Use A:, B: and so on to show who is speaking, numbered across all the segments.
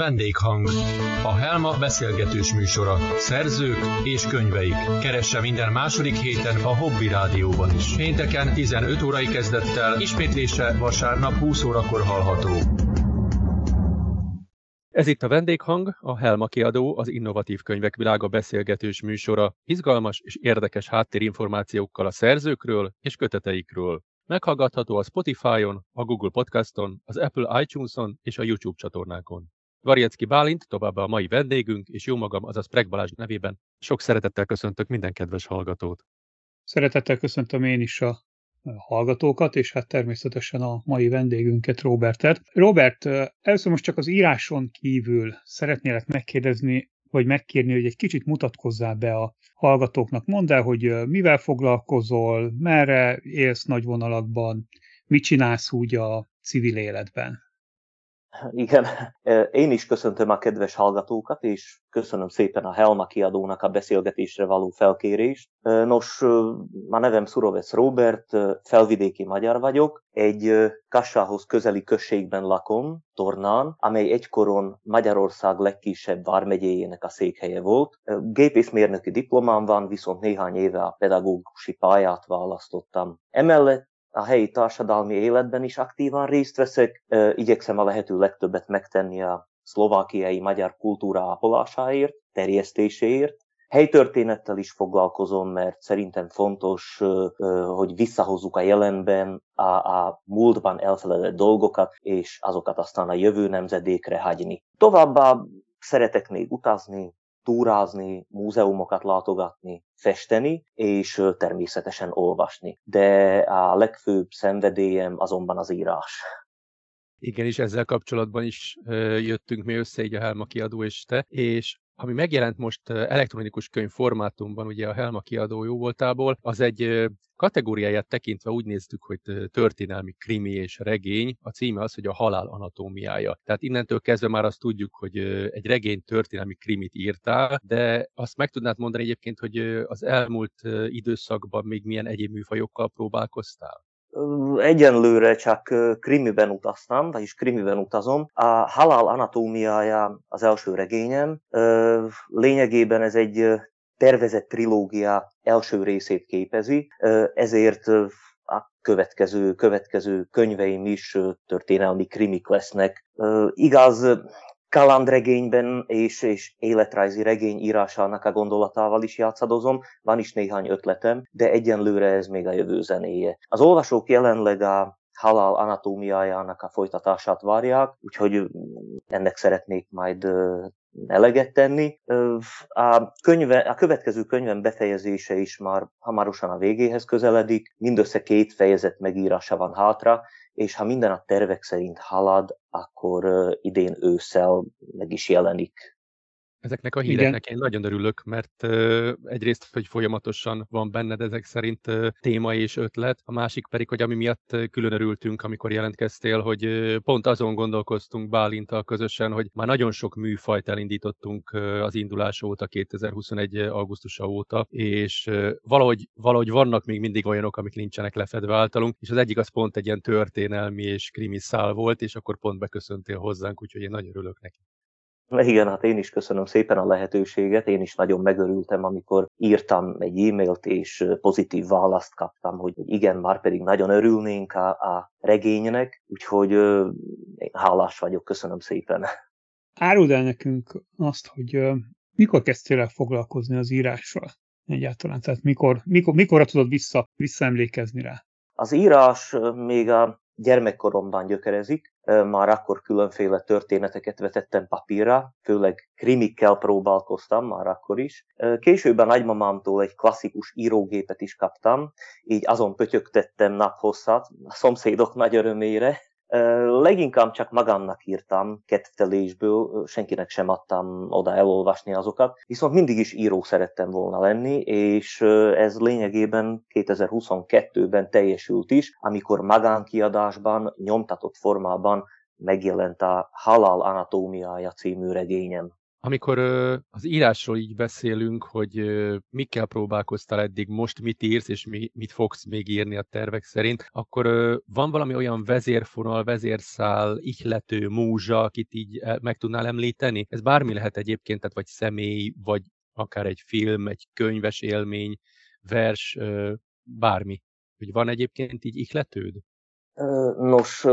A: Vendéghang. A Helma beszélgetős műsora. Szerzők és könyveik. Keresse minden második héten a Hobby Rádióban is. Pénteken 15 órai kezdettel, ismétlése vasárnap 20 órakor hallható.
B: Ez itt a Vendéghang, a Helma kiadó, az Innovatív Könyvek Világa beszélgetős műsora, izgalmas és érdekes háttérinformációkkal a szerzőkről és köteteikről. Meghallgatható a Spotify-on, a Google Podcaston, az Apple iTunes-on és a YouTube csatornákon. Varjecki Bálint, továbbá a mai vendégünk, és jó magam, azaz Preg Balázs nevében sok szeretettel köszöntök minden kedves hallgatót.
C: Szeretettel köszöntöm én is a hallgatókat, és hát természetesen a mai vendégünket, Robertet. Robert, először most csak az íráson kívül szeretnélek megkérdezni, vagy megkérni, hogy egy kicsit mutatkozzál be a hallgatóknak. Mondd el, hogy mivel foglalkozol, merre élsz nagy vonalakban, mit csinálsz úgy a civil életben?
D: Igen, én is köszöntöm a kedves hallgatókat, és köszönöm szépen a Helma kiadónak a beszélgetésre való felkérést. Nos, a nevem Szurovec Robert, felvidéki magyar vagyok, egy Kassához közeli községben lakom, Tornán, amely egykoron Magyarország legkisebb vármegyéjének a székhelye volt. Gépészmérnöki diplomám van, viszont néhány éve a pedagógusi pályát választottam. Emellett a helyi társadalmi életben is aktívan részt veszek, igyekszem a lehető legtöbbet megtenni a szlovákiai magyar kultúra ápolásáért, terjesztéséért. Helytörténettel is foglalkozom, mert szerintem fontos, hogy visszahozzuk a jelenben a, a múltban elfeledett dolgokat, és azokat aztán a jövő nemzedékre hagyni. Továbbá szeretek még utazni, túrázni, múzeumokat látogatni, festeni, és természetesen olvasni. De a legfőbb szenvedélyem azonban az írás.
B: Igen, és ezzel kapcsolatban is jöttünk mi össze, így a Helma kiadó és te, és ami megjelent most elektronikus könyv formátumban, ugye a Helma kiadó jó voltából, az egy kategóriáját tekintve úgy néztük, hogy történelmi krimi és regény. A címe az, hogy a halál anatómiája. Tehát innentől kezdve már azt tudjuk, hogy egy regény történelmi krimit írtál, de azt meg tudnád mondani egyébként, hogy az elmúlt időszakban még milyen egyéb műfajokkal próbálkoztál?
D: Egyenlőre csak krimiben utaztam, vagyis krimiben utazom. A Halál anatómiája az első regényem. Lényegében ez egy tervezett trilógia első részét képezi, ezért a következő, következő könyveim is történelmi krimik lesznek. Igaz, kalandregényben és, és életrajzi regény írásának a gondolatával is játszadozom, van is néhány ötletem, de egyenlőre ez még a jövő zenéje. Az olvasók jelenleg a halál anatómiájának a folytatását várják, úgyhogy ennek szeretnék majd eleget tenni. A, könyve, a következő könyvem befejezése is már hamarosan a végéhez közeledik, mindössze két fejezet megírása van hátra, és ha minden a tervek szerint halad, akkor idén ősszel meg is jelenik
B: Ezeknek a híreknek Igen. én nagyon örülök, mert egyrészt, hogy folyamatosan van benned ezek szerint uh, téma és ötlet, a másik pedig, hogy ami miatt külön örültünk, amikor jelentkeztél, hogy pont azon gondolkoztunk Bálintal közösen, hogy már nagyon sok műfajt elindítottunk az indulás óta, 2021. augusztusa óta, és valahogy, valahogy vannak még mindig olyanok, amik nincsenek lefedve általunk, és az egyik az pont egy ilyen történelmi és krimi szál volt, és akkor pont beköszöntél hozzánk, úgyhogy én nagyon örülök neki.
D: Igen, hát én is köszönöm szépen a lehetőséget. Én is nagyon megörültem, amikor írtam egy e-mailt, és pozitív választ kaptam, hogy igen, már pedig nagyon örülnénk a, a regénynek, úgyhogy hálás vagyok, köszönöm szépen.
C: Áruld el nekünk azt, hogy mikor kezdtél el foglalkozni az írással egyáltalán? Tehát mikor, mikor, mikorra tudod vissza, visszaemlékezni rá?
D: Az írás még a gyermekkoromban gyökerezik, már akkor különféle történeteket vetettem papírra, főleg krimikkel próbálkoztam már akkor is. Később a nagymamámtól egy klasszikus írógépet is kaptam, így azon pötyögtettem naphosszat, a szomszédok nagy örömére, Leginkább csak magamnak írtam kedvtelésből, senkinek sem adtam oda elolvasni azokat, viszont mindig is író szerettem volna lenni, és ez lényegében 2022-ben teljesült is, amikor magánkiadásban, nyomtatott formában megjelent a Halal anatómiája című regényem.
B: Amikor az írásról így beszélünk, hogy mikkel próbálkoztál eddig, most mit írsz, és mi, mit fogsz még írni a tervek szerint, akkor van valami olyan vezérfonal, vezérszál, ihlető, múzsa, akit így meg tudnál említeni? Ez bármi lehet egyébként, tehát vagy személy, vagy akár egy film, egy könyves élmény, vers, bármi. Hogy van egyébként így ihletőd?
D: Nos,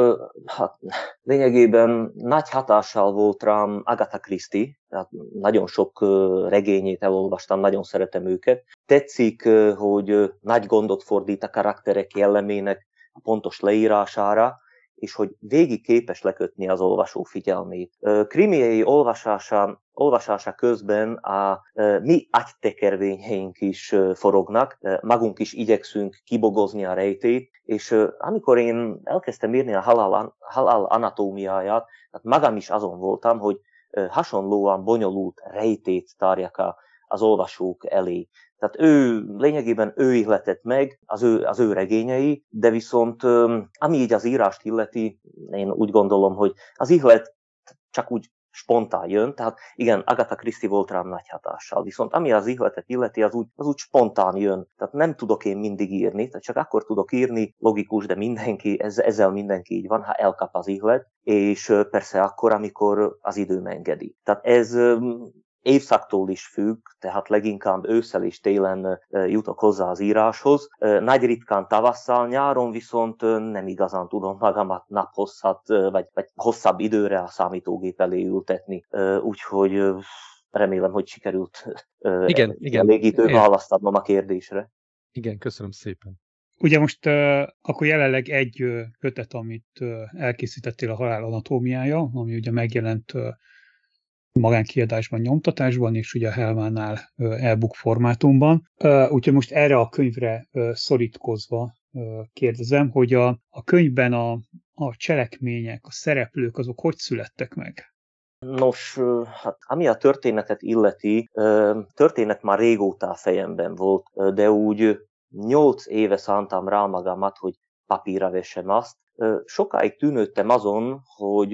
D: hát lényegében nagy hatással volt rám Agatha Christie, tehát nagyon sok regényét elolvastam, nagyon szeretem őket. Tetszik, hogy nagy gondot fordít a karakterek jellemének pontos leírására, és hogy végig képes lekötni az olvasó figyelmét. Krimiei olvasása, olvasása közben a mi agytekervényeink is forognak, magunk is igyekszünk kibogozni a rejtét, és amikor én elkezdtem írni a halál, halál anatómiáját, hát magam is azon voltam, hogy hasonlóan bonyolult rejtét tárjak a, az olvasók elé. Tehát ő lényegében ő ihletett meg, az ő, az ő regényei, de viszont ami így az írást illeti, én úgy gondolom, hogy az ihlet csak úgy spontán jön, tehát igen, Agatha Christie volt rám nagy hatással, viszont ami az ihletet illeti, az úgy, az úgy spontán jön, tehát nem tudok én mindig írni, tehát csak akkor tudok írni, logikus, de mindenki, ez, ezzel mindenki így van, ha elkap az ihlet, és persze akkor, amikor az idő engedi. Tehát ez évszaktól is függ, tehát leginkább ősszel és télen jutok hozzá az íráshoz. Nagy ritkán tavasszal, nyáron viszont nem igazán tudom magamat naphosszat, vagy, vagy hosszabb időre a számítógép elé ültetni. Úgyhogy remélem, hogy sikerült
B: igen, igen.
D: elégítő választ a kérdésre.
B: Igen, köszönöm szépen.
C: Ugye most uh, akkor jelenleg egy uh, kötet, amit uh, elkészítettél a halál anatómiája, ami ugye megjelent magánkiadásban, nyomtatásban, és ugye a Helmánál e-book formátumban. Úgyhogy most erre a könyvre szorítkozva kérdezem, hogy a, a könyvben a, a cselekmények, a szereplők, azok hogy születtek meg?
D: Nos, hát ami a történetet illeti, történet már régóta a fejemben volt, de úgy nyolc éve szántam rá magamat, hogy papírra vessem azt, sokáig tűnődtem azon, hogy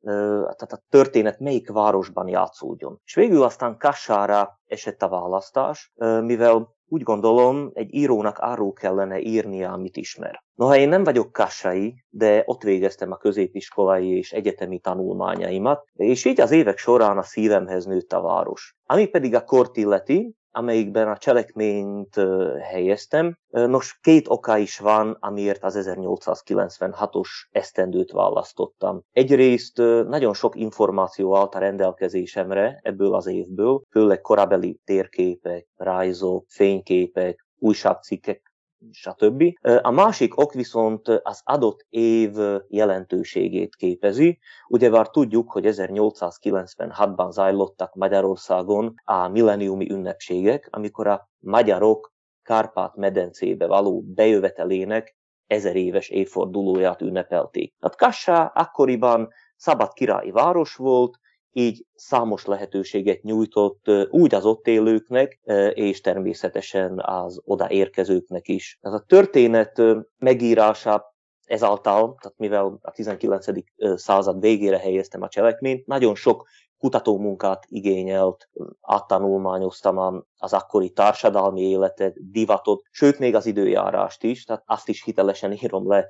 D: tehát a történet melyik városban játszódjon. És végül aztán Kassára esett a választás, mivel úgy gondolom, egy írónak arról kellene írnia, amit ismer. Noha én nem vagyok kassai, de ott végeztem a középiskolai és egyetemi tanulmányaimat, és így az évek során a szívemhez nőtt a város. Ami pedig a kort illeti, amelyikben a cselekményt helyeztem. Nos, két oka is van, amiért az 1896-os esztendőt választottam. Egyrészt nagyon sok információ állt a rendelkezésemre ebből az évből, főleg korabeli térképek, rajzok, fényképek, újságcikkek stb. A másik ok viszont az adott év jelentőségét képezi. Ugye már tudjuk, hogy 1896-ban zajlottak Magyarországon a milleniumi ünnepségek, amikor a magyarok Kárpát-medencébe való bejövetelének ezer éves évfordulóját ünnepelték. Hát Kassa akkoriban szabad királyi város volt, így számos lehetőséget nyújtott úgy az ott élőknek, és természetesen az oda érkezőknek is. Ez a történet megírása ezáltal, tehát mivel a 19. század végére helyeztem a cselekményt, nagyon sok kutatómunkát igényelt, áttanulmányoztam az akkori társadalmi életet, divatot, sőt még az időjárást is, tehát azt is hitelesen írom le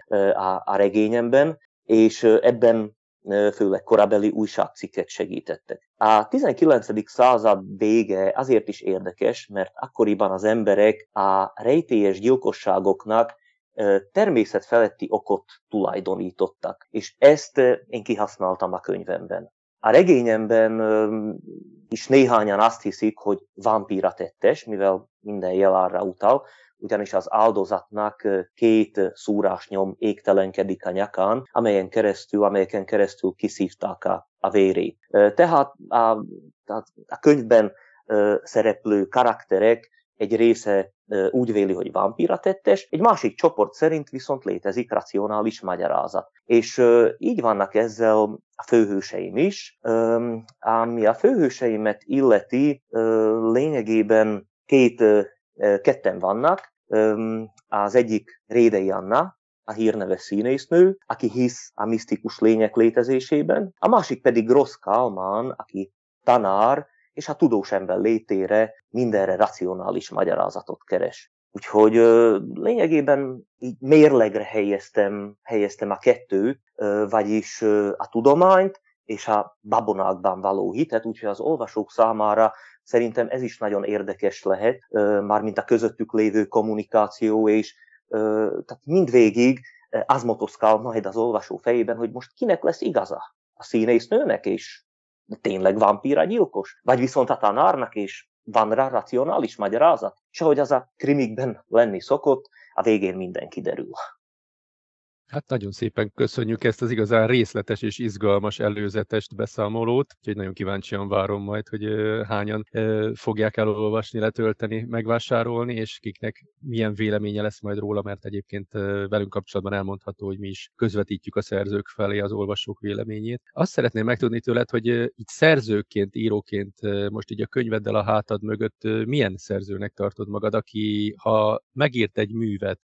D: a regényemben, és ebben főleg korabeli újságcikkek segítettek. A 19. század vége azért is érdekes, mert akkoriban az emberek a rejtélyes gyilkosságoknak természetfeletti okot tulajdonítottak, és ezt én kihasználtam a könyvemben. A regényemben is néhányan azt hiszik, hogy vampíra tettes, mivel minden jel arra utal, ugyanis az áldozatnak két szúrásnyom égtelenkedik a nyakán, amelyen keresztül, amelyeken keresztül kiszívták a, a vérét. Tehát a, tehát a könyvben szereplő karakterek egy része úgy véli, hogy vampíra tettes, egy másik csoport szerint viszont létezik racionális magyarázat. És így vannak ezzel a főhőseim is, ami a főhőseimet illeti lényegében két, ketten vannak, az egyik Rédei Anna, a hírneves színésznő, aki hisz a misztikus lények létezésében, a másik pedig Gross Kalman, aki tanár és a tudós ember létére mindenre racionális magyarázatot keres. Úgyhogy lényegében így mérlegre helyeztem, helyeztem a kettőt, vagyis a tudományt és a babonákban való hitet, úgyhogy az olvasók számára szerintem ez is nagyon érdekes lehet, mármint a közöttük lévő kommunikáció, és tehát mindvégig az motoszkál majd az olvasó fejében, hogy most kinek lesz igaza? A színésznőnek, és tényleg vampíra gyilkos? Vagy viszont a tanárnak, és van rá racionális magyarázat? És ahogy az a krimikben lenni szokott, a végén minden kiderül.
B: Hát nagyon szépen köszönjük ezt az igazán részletes és izgalmas előzetest beszámolót, úgyhogy nagyon kíváncsian várom majd, hogy hányan fogják elolvasni, letölteni, megvásárolni, és kiknek milyen véleménye lesz majd róla, mert egyébként velünk kapcsolatban elmondható, hogy mi is közvetítjük a szerzők felé az olvasók véleményét. Azt szeretném megtudni tőled, hogy itt szerzőként, íróként most így a könyveddel a hátad mögött milyen szerzőnek tartod magad, aki ha megírt egy művet,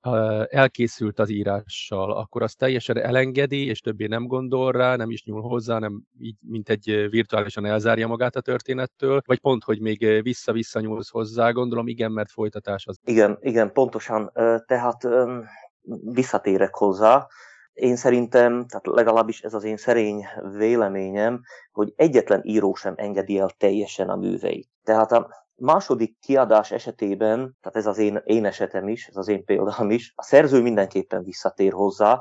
B: elkészült az írással, akkor azt teljesen elengedi, és többé nem gondol rá, nem is nyúl hozzá, nem így, mint egy virtuálisan elzárja magát a történettől, vagy pont, hogy még vissza-vissza nyúlsz hozzá, gondolom igen, mert folytatás az.
D: Igen, igen, pontosan. Tehát visszatérek hozzá, én szerintem, tehát legalábbis ez az én szerény véleményem, hogy egyetlen író sem engedi el teljesen a műveit. Tehát második kiadás esetében, tehát ez az én, én esetem is, ez az én példám is, a szerző mindenképpen visszatér hozzá,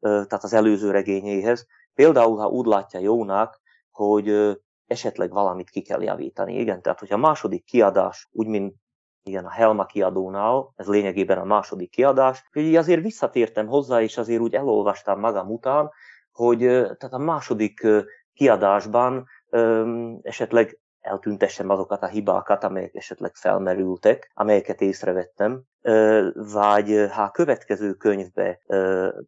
D: tehát az előző regényéhez. Például, ha úgy látja jónak, hogy esetleg valamit ki kell javítani. Igen, tehát hogy a második kiadás, úgy mint igen, a Helma kiadónál, ez lényegében a második kiadás, hogy azért visszatértem hozzá, és azért úgy elolvastam magam után, hogy tehát a második kiadásban esetleg eltüntessem azokat a hibákat, amelyek esetleg felmerültek, amelyeket észrevettem, vagy ha a következő könyvbe,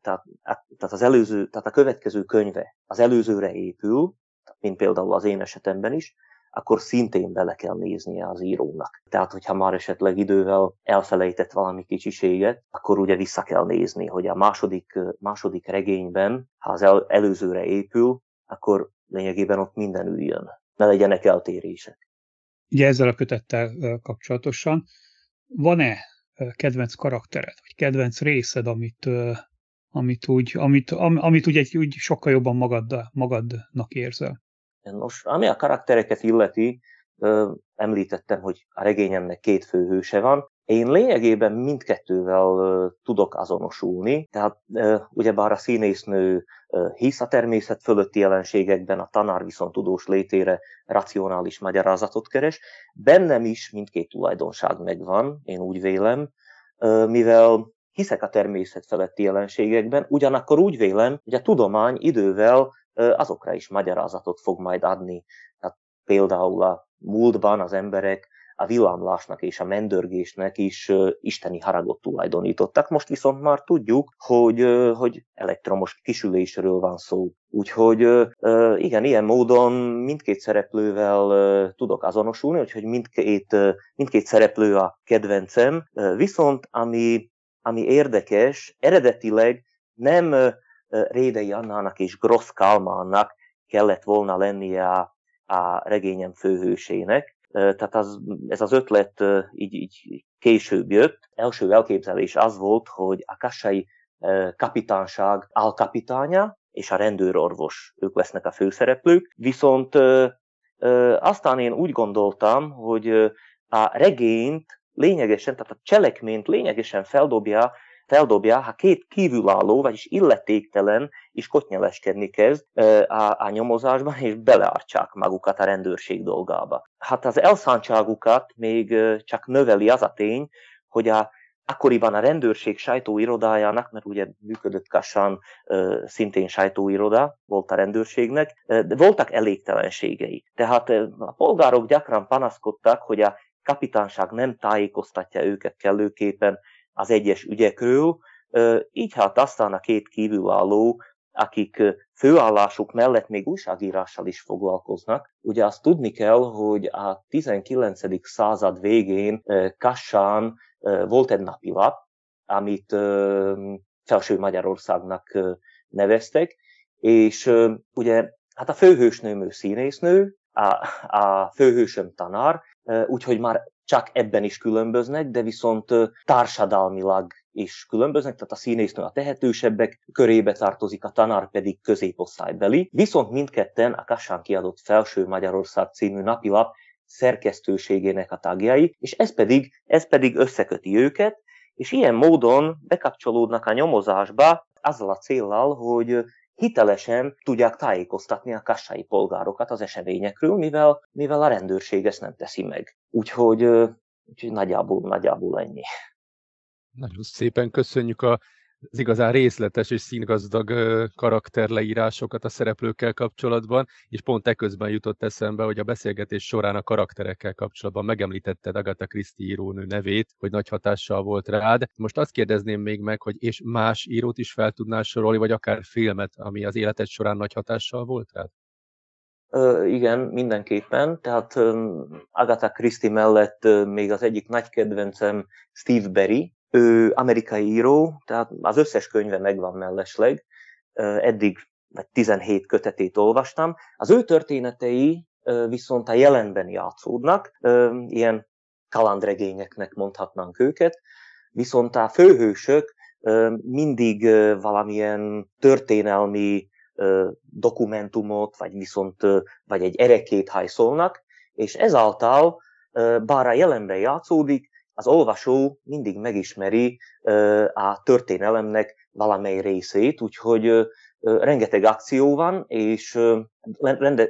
D: tehát, tehát, az előző, tehát a következő könyve az előzőre épül, mint például az én esetemben is, akkor szintén bele kell néznie az írónak. Tehát, hogyha már esetleg idővel elfelejtett valami kicsiséget, akkor ugye vissza kell nézni, hogy a második, második regényben, ha az el, előzőre épül, akkor lényegében ott minden üljön ne legyenek eltérések.
C: Ugye ezzel a kötettel kapcsolatosan van-e kedvenc karaktered, vagy kedvenc részed, amit, amit úgy, amit, amit úgy, egy, úgy sokkal jobban magad, magadnak érzel?
D: Nos, ami a karaktereket illeti, említettem, hogy a regényemnek két főhőse van. Én lényegében mindkettővel tudok azonosulni, tehát ugyebár a színésznő hisz a természet fölötti jelenségekben, a tanár viszont tudós létére racionális magyarázatot keres. Bennem is mindkét tulajdonság megvan, én úgy vélem, mivel hiszek a természet feletti jelenségekben, ugyanakkor úgy vélem, hogy a tudomány idővel azokra is magyarázatot fog majd adni. Tehát például a múltban az emberek a villámlásnak és a mendörgésnek is isteni haragot tulajdonítottak. Most viszont már tudjuk, hogy, hogy elektromos kisülésről van szó. Úgyhogy igen, ilyen módon mindkét szereplővel tudok azonosulni, úgyhogy mindkét, mindkét szereplő a kedvencem. Viszont ami, ami érdekes, eredetileg nem Rédei Annának és Grossz Kálmánnak kellett volna lennie a, a regényem főhősének, tehát az, ez az ötlet így, így később jött. Első elképzelés az volt, hogy a kassai kapitánság alkapitánya és a rendőrorvos, ők lesznek a főszereplők. Viszont aztán én úgy gondoltam, hogy a regényt lényegesen, tehát a cselekményt lényegesen feldobja feldobja, ha két kívülálló, vagyis illetéktelen is kotnyeleskedni kezd a, a nyomozásban, és beleártsák magukat a rendőrség dolgába. Hát az elszántságukat még csak növeli az a tény, hogy a akkoriban a rendőrség sajtóirodájának, mert ugye működött Kassan szintén sajtóiroda, volt a rendőrségnek, de voltak elégtelenségei. Tehát a polgárok gyakran panaszkodtak, hogy a kapitánság nem tájékoztatja őket kellőképpen az egyes ügyekről, így hát aztán a két kívülálló, akik főállásuk mellett még újságírással is foglalkoznak. Ugye azt tudni kell, hogy a 19. század végén Kassán volt egy napilap, amit Felső Magyarországnak neveztek, és ugye hát a főhősnőm ő színésznő, a, a főhősöm tanár, úgyhogy már csak ebben is különböznek, de viszont társadalmilag is különböznek, tehát a színésznő a tehetősebbek körébe tartozik, a tanár pedig középosztálybeli. Viszont mindketten a Kassán kiadott Felső Magyarország című napilap szerkesztőségének a tagjai, és ez pedig, ez pedig összeköti őket, és ilyen módon bekapcsolódnak a nyomozásba azzal a céllal, hogy hitelesen tudják tájékoztatni a kassai polgárokat az eseményekről, mivel, mivel a rendőrség ezt nem teszi meg. Úgyhogy, úgyhogy nagyjából, nagyjából ennyi.
B: Nagyon szépen köszönjük a az igazán részletes és színgazdag karakterleírásokat a szereplőkkel kapcsolatban, és pont eközben jutott eszembe, hogy a beszélgetés során a karakterekkel kapcsolatban megemlítetted Agatha Christie írónő nevét, hogy nagy hatással volt rád. Most azt kérdezném még meg, hogy és más írót is fel tudnál sorolni, vagy akár filmet, ami az életed során nagy hatással volt rád?
D: Ö, igen, mindenképpen. Tehát ö, Agatha Christie mellett ö, még az egyik nagy kedvencem Steve Berry, ő amerikai író, tehát az összes könyve megvan mellesleg, eddig vagy 17 kötetét olvastam. Az ő történetei viszont a jelenben játszódnak, ilyen kalandregényeknek mondhatnánk őket, viszont a főhősök mindig valamilyen történelmi dokumentumot, vagy viszont vagy egy erekét hajszolnak, és ezáltal, bár a jelenben játszódik, az olvasó mindig megismeri a történelemnek valamely részét, úgyhogy rengeteg akció van, és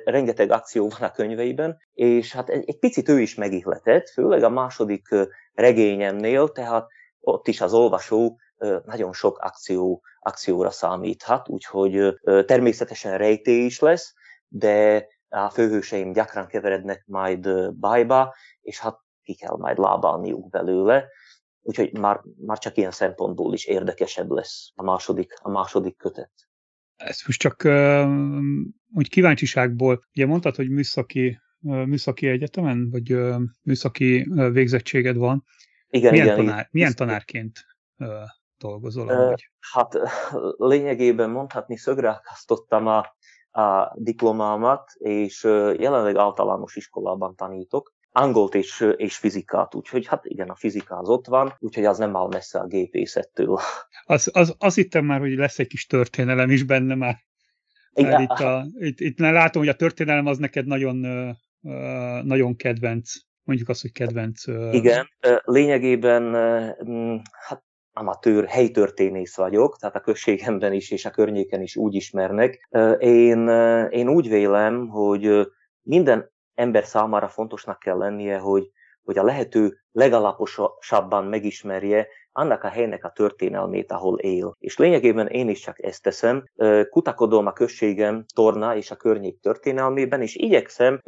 D: rengeteg akció van a könyveiben, és hát egy picit ő is megihletett, főleg a második regényemnél, tehát ott is az olvasó nagyon sok akció, akcióra számíthat, úgyhogy természetesen rejtély is lesz, de a főhőseim gyakran keverednek majd bajba, és hát ki kell majd lábálniuk belőle, úgyhogy már, már csak ilyen szempontból is érdekesebb lesz a második, a második kötet.
C: Ezt most csak úgy kíváncsiságból, ugye mondtad, hogy műszaki, műszaki egyetemen, vagy műszaki végzettséged van.
D: Igen,
C: milyen,
D: igen,
C: tanár,
D: igen.
C: milyen tanárként dolgozol?
D: Uh, hát lényegében mondhatni szögre a, a diplomámat, és jelenleg általános iskolában tanítok, angolt és, és fizikát, úgyhogy hát igen, a fizika az ott van, úgyhogy az nem áll messze a gépészettől.
C: Az, az, az hittem már, hogy lesz egy kis történelem is benne már. Igen. Itt, a, itt, itt látom, hogy a történelem az neked nagyon, nagyon kedvenc, mondjuk azt, hogy kedvenc.
D: Igen, lényegében hát amatőr helytörténész vagyok, tehát a községemben is és a környéken is úgy ismernek. Én, én úgy vélem, hogy minden ember számára fontosnak kell lennie, hogy, hogy a lehető legalaposabban megismerje annak a helynek a történelmét, ahol él. És lényegében én is csak ezt teszem, kutakodom a községem, Torna és a környék történelmében, és igyekszem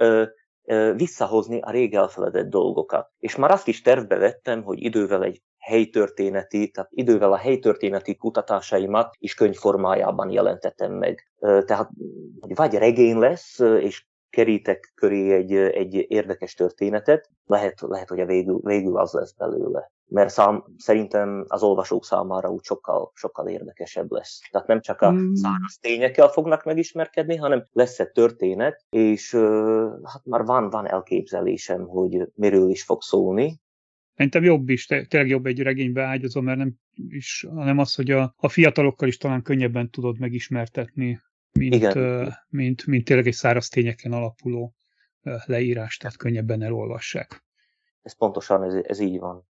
D: visszahozni a rég elfeledett dolgokat. És már azt is tervbe vettem, hogy idővel egy helytörténeti, tehát idővel a helytörténeti kutatásaimat is könyvformájában jelentettem meg. Tehát vagy regény lesz, és kerítek köré egy, egy érdekes történetet, lehet, lehet hogy a végül, végül az lesz belőle. Mert szám, szerintem az olvasók számára úgy sokkal, sokkal érdekesebb lesz. Tehát nem csak a mm. száraz tényekkel fognak megismerkedni, hanem lesz egy történet, és hát már van, van elképzelésem, hogy miről is fog szólni,
C: Szerintem jobb is, tényleg jobb egy regénybe ágyazom, mert nem is, hanem az, hogy a, a fiatalokkal is talán könnyebben tudod megismertetni mint, Igen. mint, mint tényleg egy száraz tényeken alapuló leírás, tehát könnyebben elolvassák.
D: Ez pontosan, ez, ez így van.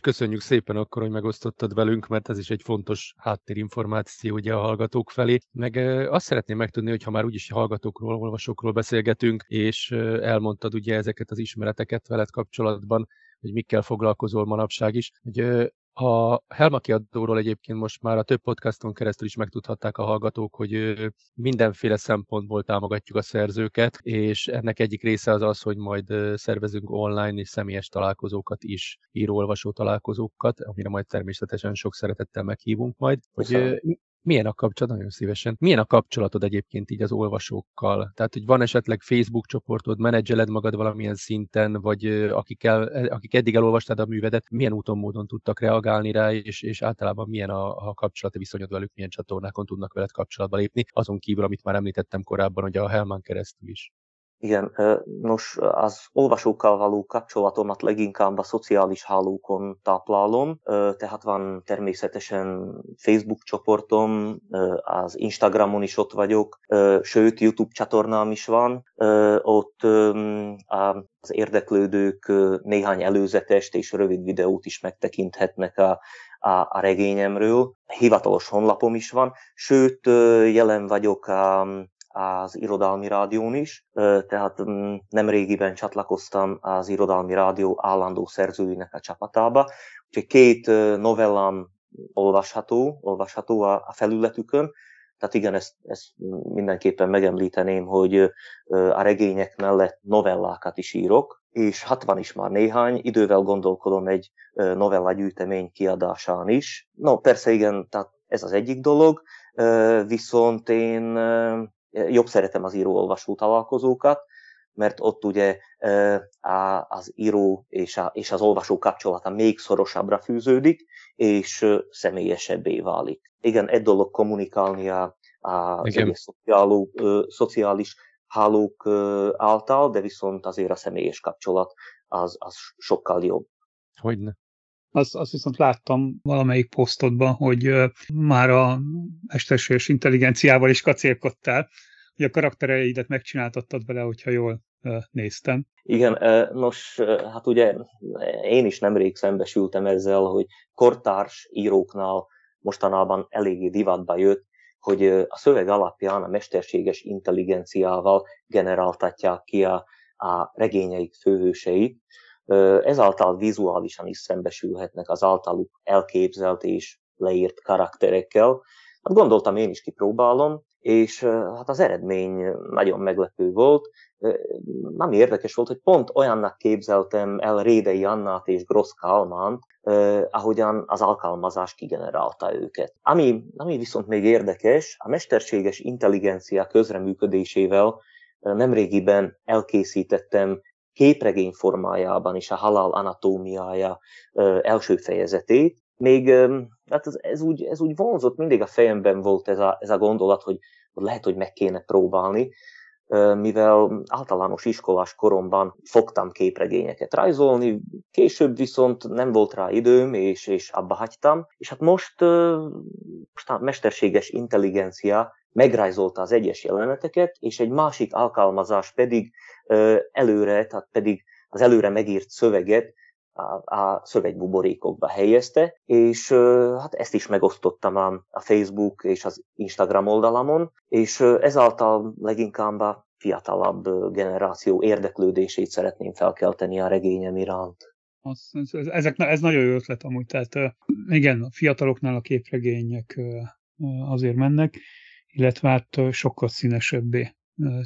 B: Köszönjük szépen akkor, hogy megosztottad velünk, mert ez is egy fontos háttérinformáció ugye a hallgatók felé. Meg azt szeretném megtudni, hogy ha már úgyis hallgatókról, olvasókról beszélgetünk, és elmondtad ugye ezeket az ismereteket veled kapcsolatban, hogy mikkel foglalkozol manapság is, hogy a Helma kiadóról egyébként most már a több podcaston keresztül is megtudhatták a hallgatók, hogy mindenféle szempontból támogatjuk a szerzőket, és ennek egyik része az az, hogy majd szervezünk online és személyes találkozókat is, író-olvasó találkozókat, amire majd természetesen sok szeretettel meghívunk majd. Hogy milyen a kapcsolat, nagyon szívesen, milyen a kapcsolatod egyébként így az olvasókkal? Tehát, hogy van esetleg Facebook csoportod, menedzseled magad valamilyen szinten, vagy akik, el, akik eddig elolvastad a művedet, milyen úton, módon tudtak reagálni rá, és, és általában milyen a, a kapcsolati viszonyod velük, milyen csatornákon tudnak veled kapcsolatba lépni, azon kívül, amit már említettem korábban, hogy a Helman keresztül is.
D: Igen, nos, az olvasókkal való kapcsolatomat leginkább a szociális hálókon táplálom, tehát van természetesen Facebook csoportom, az Instagramon is ott vagyok, sőt, YouTube csatornám is van, ott az érdeklődők néhány előzetest és rövid videót is megtekinthetnek a, a, a regényemről. Hivatalos honlapom is van, sőt, jelen vagyok a, az irodalmi rádión is, tehát mm, nem régiben csatlakoztam az irodalmi rádió állandó szerzőinek a csapatába, úgyhogy két novellám olvasható, olvasható a felületükön, tehát igen, ezt, ezt mindenképpen megemlíteném, hogy a regények mellett novellákat is írok, és 60 is már néhány, idővel gondolkodom egy novellagyűjtemény kiadásán is. No, persze igen, tehát ez az egyik dolog, viszont én jobb szeretem az író-olvasó találkozókat, mert ott ugye az író és, a, és az olvasó kapcsolata még szorosabbra fűződik, és személyesebbé válik. Igen, egy dolog kommunikálni a, a szociáló, szociális hálók által, de viszont azért a személyes kapcsolat az, az sokkal jobb.
B: Hogyne.
C: Azt, azt viszont láttam valamelyik posztodban, hogy már a mesterséges intelligenciával is kacérkodtál, hogy a karaktereidet megcsináltattad vele, hogyha jól néztem.
D: Igen, nos, hát ugye én is nemrég szembesültem ezzel, hogy kortárs íróknál mostanában eléggé divatba jött, hogy a szöveg alapján a mesterséges intelligenciával generáltatják ki a, a regényeik főhőseit, ezáltal vizuálisan is szembesülhetnek az általuk elképzelt és leírt karakterekkel. Hát gondoltam, én is kipróbálom, és hát az eredmény nagyon meglepő volt. Nem érdekes volt, hogy pont olyannak képzeltem el Rédei Annát és Grossz Kalmánt, ahogyan az alkalmazás kigenerálta őket. Ami, ami viszont még érdekes, a mesterséges intelligencia közreműködésével nemrégiben elkészítettem képregény formájában is a halál anatómiája első fejezetét. Még hát ez, ez, úgy, ez úgy vonzott, mindig a fejemben volt ez a, ez a gondolat, hogy lehet, hogy meg kéne próbálni, mivel általános iskolás koromban fogtam képregényeket rajzolni, később viszont nem volt rá időm, és, és abba hagytam, és hát most, most a mesterséges intelligencia megrajzolta az egyes jeleneteket, és egy másik alkalmazás pedig előre, tehát pedig az előre megírt szöveget a, a szövegbuborékokba helyezte, és hát ezt is megosztottam a, a Facebook és az Instagram oldalamon, és ezáltal leginkább a fiatalabb generáció érdeklődését szeretném felkelteni a regényem iránt.
C: Az, ez, ezek, ez nagyon jó ötlet amúgy, tehát igen, a fiataloknál a képregények azért mennek, illetve hát sokkal színesebbé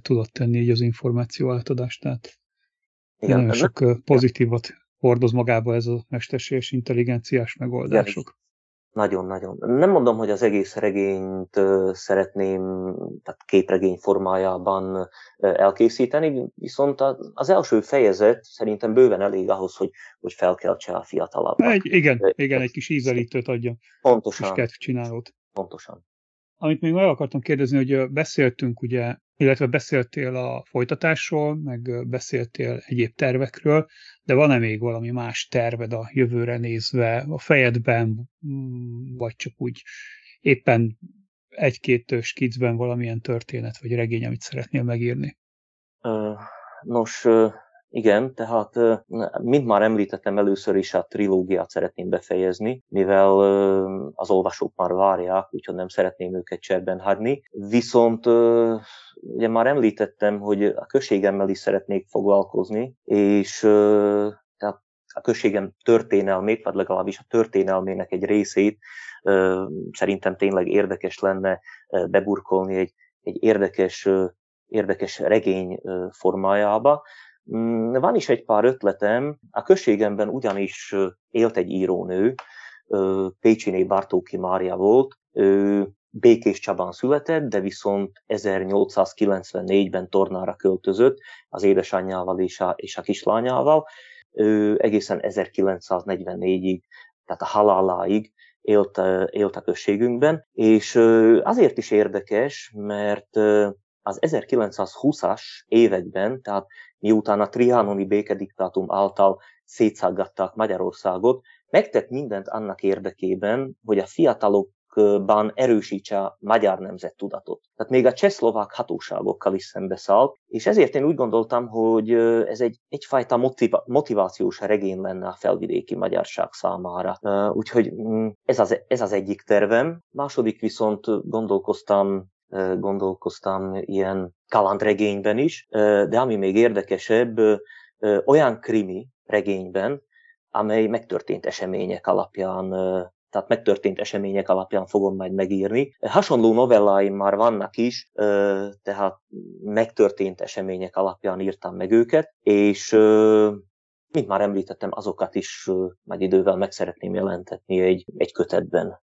C: tudott tenni így az információ átadást, tehát igen, nagyon sok pozitívat hordoz magába ez a mesterséges intelligenciás megoldások.
D: Nagyon-nagyon. Nem mondom, hogy az egész regényt szeretném tehát képregény formájában elkészíteni, viszont az első fejezet szerintem bőven elég ahhoz, hogy, hogy felkeltse a fiatalabbak.
C: Egy, igen, igen, egy kis ízelítőt adja.
D: Pontosan.
C: Kis csinálót.
D: Pontosan.
C: Amit még meg akartam kérdezni, hogy beszéltünk ugye, illetve beszéltél a folytatásról, meg beszéltél egyéb tervekről, de van-e még valami más terved a jövőre nézve a fejedben, mm, vagy csak úgy éppen egy-két skicben valamilyen történet vagy regény, amit szeretnél megírni?
D: Nos, igen, tehát, mint már említettem, először is a trilógiát szeretném befejezni, mivel az olvasók már várják, úgyhogy nem szeretném őket cserben hagyni. Viszont ugye már említettem, hogy a községemmel is szeretnék foglalkozni, és tehát a községem történelmét, vagy legalábbis a történelmének egy részét szerintem tényleg érdekes lenne beburkolni egy, egy érdekes, érdekes regény formájába. Mm, van is egy pár ötletem. A községemben ugyanis élt egy írónő, Pécsiné Bartóki Mária volt, ő Békés Csabán született, de viszont 1894-ben Tornára költözött az édesanyjával és a, és a kislányával. Ő egészen 1944-ig, tehát a haláláig élt, élt a községünkben, és azért is érdekes, mert az 1920-as években, tehát miután a triánoni békediktátum által szétszaggatták Magyarországot, megtett mindent annak érdekében, hogy a fiatalokban erősítse a magyar nemzettudatot. Tehát még a csehszlovák hatóságokkal is szembeszállt, és ezért én úgy gondoltam, hogy ez egy, egyfajta motiva- motivációs regény lenne a felvidéki magyarság számára. Úgyhogy mm, ez az, ez az egyik tervem. Második viszont gondolkoztam gondolkoztam ilyen kalandregényben is, de ami még érdekesebb, olyan krimi regényben, amely megtörtént események alapján tehát megtörtént események alapján fogom majd megírni. Hasonló novelláim már vannak is, tehát megtörtént események alapján írtam meg őket, és mint már említettem, azokat is majd idővel meg szeretném jelentetni egy, egy kötetben.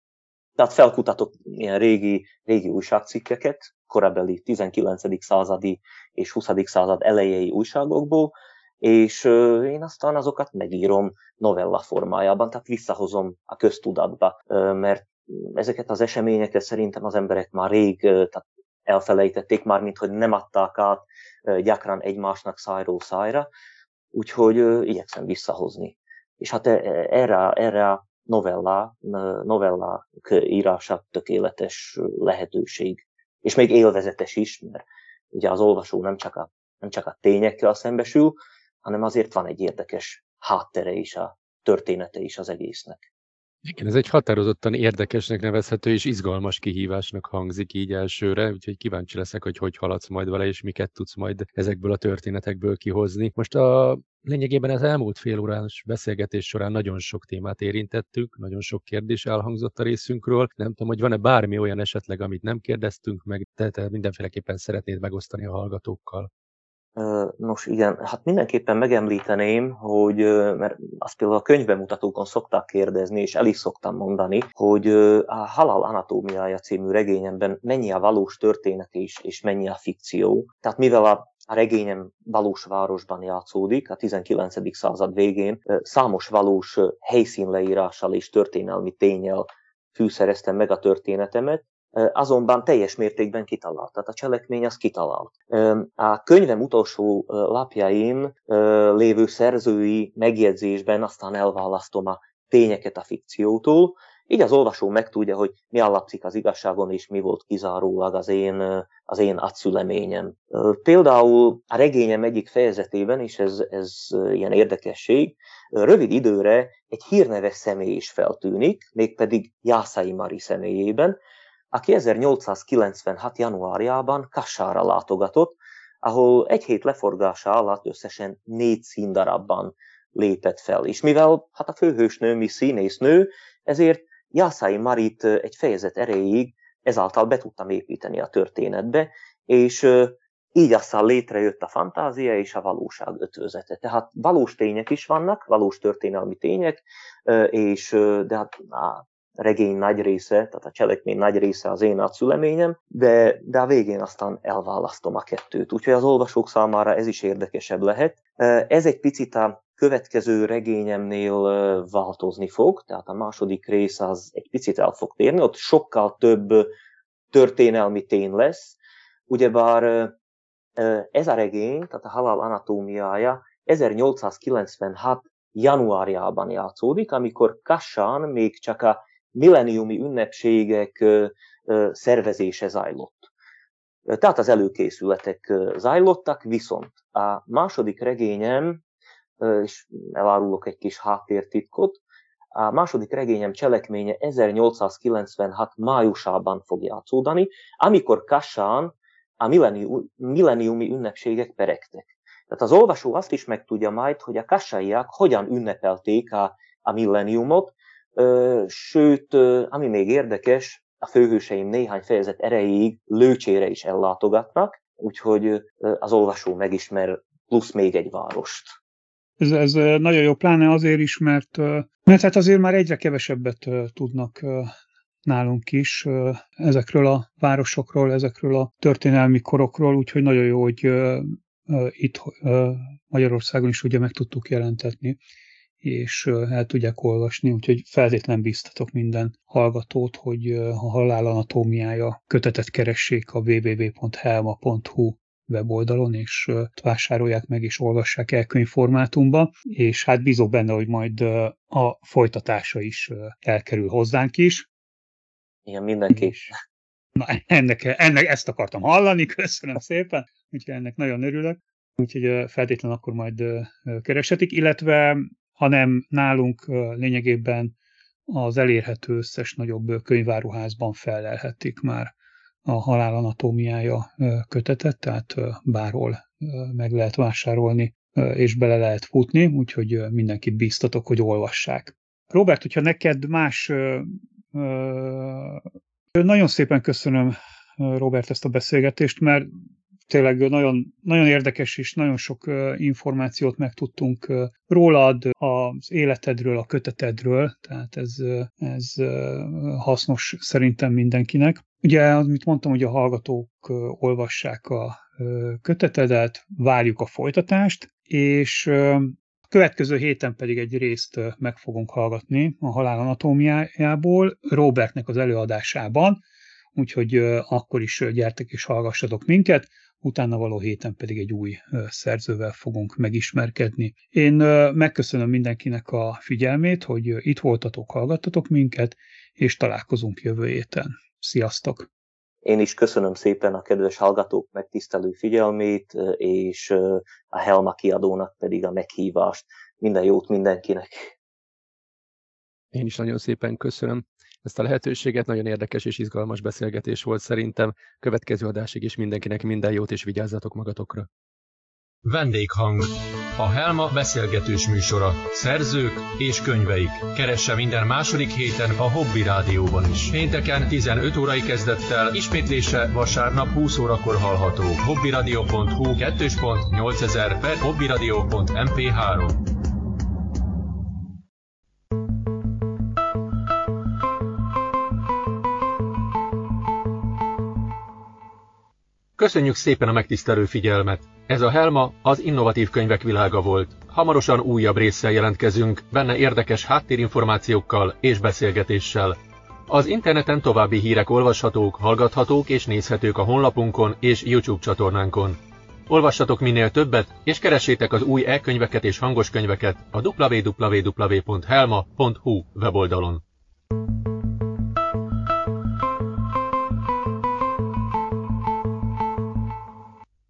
D: Tehát felkutatok ilyen régi, régi újságcikkeket, korabeli 19. századi és 20. század elejei újságokból, és én aztán azokat megírom novella formájában, tehát visszahozom a köztudatba, mert ezeket az eseményeket szerintem az emberek már rég tehát elfelejtették már, mint hogy nem adták át gyakran egymásnak szájról szájra, úgyhogy igyekszem visszahozni. És hát e, e, erre, erre novella, novella írása tökéletes lehetőség. És még élvezetes is, mert ugye az olvasó nem csak a, nem csak a tényekkel szembesül, hanem azért van egy érdekes háttere is, a története is az egésznek.
B: Igen, ez egy határozottan érdekesnek nevezhető és izgalmas kihívásnak hangzik így elsőre, úgyhogy kíváncsi leszek, hogy hogy haladsz majd vele, és miket tudsz majd ezekből a történetekből kihozni. Most a lényegében az elmúlt fél órás beszélgetés során nagyon sok témát érintettük, nagyon sok kérdés elhangzott a részünkről. Nem tudom, hogy van-e bármi olyan esetleg, amit nem kérdeztünk meg, de te mindenféleképpen szeretnéd megosztani a hallgatókkal.
D: Nos igen, hát mindenképpen megemlíteném, hogy, mert azt például a könyvbemutatókon szokták kérdezni, és el is szoktam mondani, hogy a Halál anatómiája című regényemben mennyi a valós történet és, és mennyi a fikció. Tehát mivel a a regényem valós városban játszódik, a 19. század végén számos valós helyszínleírással és történelmi tényel fűszereztem meg a történetemet, azonban teljes mértékben kitalált. Tehát a cselekmény az kitalált. A könyvem utolsó lapjain lévő szerzői megjegyzésben aztán elválasztom a tényeket a fikciótól, így az olvasó megtudja, hogy mi alapszik az igazságon, és mi volt kizárólag az én, az én átszüleményem. Például a regényem egyik fejezetében, és ez, ez ilyen érdekesség, rövid időre egy hírneves személy is feltűnik, mégpedig Jászai Mari személyében, aki 1896. januárjában Kassára látogatott, ahol egy hét leforgása alatt összesen négy színdarabban lépett fel. És mivel hát a főhősnő mi színésznő, ezért Jászai Marit egy fejezet erejéig ezáltal be tudtam építeni a történetbe, és így aztán létrejött a fantázia és a valóság ötvözete. Tehát valós tények is vannak, valós történelmi tények, és de hát regény nagy része, tehát a cselekmény nagy része az én átszüleményem, de, de a végén aztán elválasztom a kettőt. Úgyhogy az olvasók számára ez is érdekesebb lehet. Ez egy picit a következő regényemnél változni fog, tehát a második rész az egy picit el fog térni, ott sokkal több történelmi tény lesz, ugyebár ez a regény, tehát a halál anatómiája 1896 januárjában játszódik, amikor Kassán még csak a milleniumi ünnepségek szervezése zajlott. Tehát az előkészületek zajlottak, viszont a második regényem, és elárulok egy kis háttértitkot, a második regényem cselekménye 1896 májusában fog játszódani, amikor Kassán a milleniumi ünnepségek peregtek. Tehát az olvasó azt is megtudja majd, hogy a kassaiak hogyan ünnepelték a, a milleniumot, sőt, ami még érdekes, a főhőseim néhány fejezet erejéig lőcsére is ellátogatnak, úgyhogy az olvasó megismer plusz még egy várost.
C: Ez, ez nagyon jó, pláne azért is, mert, mert hát azért már egyre kevesebbet tudnak nálunk is ezekről a városokról, ezekről a történelmi korokról, úgyhogy nagyon jó, hogy itt Magyarországon is ugye meg tudtuk jelentetni és el tudják olvasni, úgyhogy feltétlenül biztatok minden hallgatót, hogy a halál anatómiája kötetet keressék a www.helma.hu weboldalon, és vásárolják meg, és olvassák el könyvformátumba, és hát bízok benne, hogy majd a folytatása is elkerül hozzánk is.
D: Igen, mindenki. És,
C: na, ennek, ennek ezt akartam hallani, köszönöm szépen, úgyhogy ennek nagyon örülök. Úgyhogy feltétlenül akkor majd keresetik, illetve ha nem nálunk lényegében az elérhető összes nagyobb könyváruházban felelhetik már a halál anatómiája kötetet, tehát bárhol meg lehet vásárolni, és bele lehet futni, úgyhogy mindenkit bíztatok, hogy olvassák. Robert, hogyha neked más... Nagyon szépen köszönöm, Robert, ezt a beszélgetést, mert tényleg nagyon, nagyon érdekes és nagyon sok információt megtudtunk rólad, az életedről, a kötetedről, tehát ez, ez hasznos szerintem mindenkinek. Ugye, amit mondtam, hogy a hallgatók olvassák a kötetedet, várjuk a folytatást, és következő héten pedig egy részt meg fogunk hallgatni a halál anatómiájából, Robertnek az előadásában, úgyhogy akkor is gyertek és hallgassatok minket utána való héten pedig egy új szerzővel fogunk megismerkedni. Én megköszönöm mindenkinek a figyelmét, hogy itt voltatok, hallgattatok minket, és találkozunk jövő héten. Sziasztok!
D: Én is köszönöm szépen a kedves hallgatók megtisztelő figyelmét, és a Helma kiadónak pedig a meghívást. Minden jót mindenkinek!
B: Én is nagyon szépen köszönöm ezt a lehetőséget. Nagyon érdekes és izgalmas beszélgetés volt szerintem. Következő adásig is mindenkinek minden jót, és vigyázzatok magatokra.
A: Vendéghang. A Helma beszélgetős műsora. Szerzők és könyveik. Keresse minden második héten a Hobby Rádióban is. Pénteken 15 órai kezdettel, ismétlése vasárnap 20 órakor hallható. hobbyradio.hu 2.8000 per hobbyradio.mp3 Köszönjük szépen a megtisztelő figyelmet! Ez a Helma az innovatív könyvek világa volt. Hamarosan újabb résszel jelentkezünk, benne érdekes háttérinformációkkal és beszélgetéssel. Az interneten további hírek olvashatók, hallgathatók és nézhetők a honlapunkon és YouTube csatornánkon. Olvassatok minél többet, és keressétek az új e-könyveket és hangos könyveket a www.helma.hu weboldalon.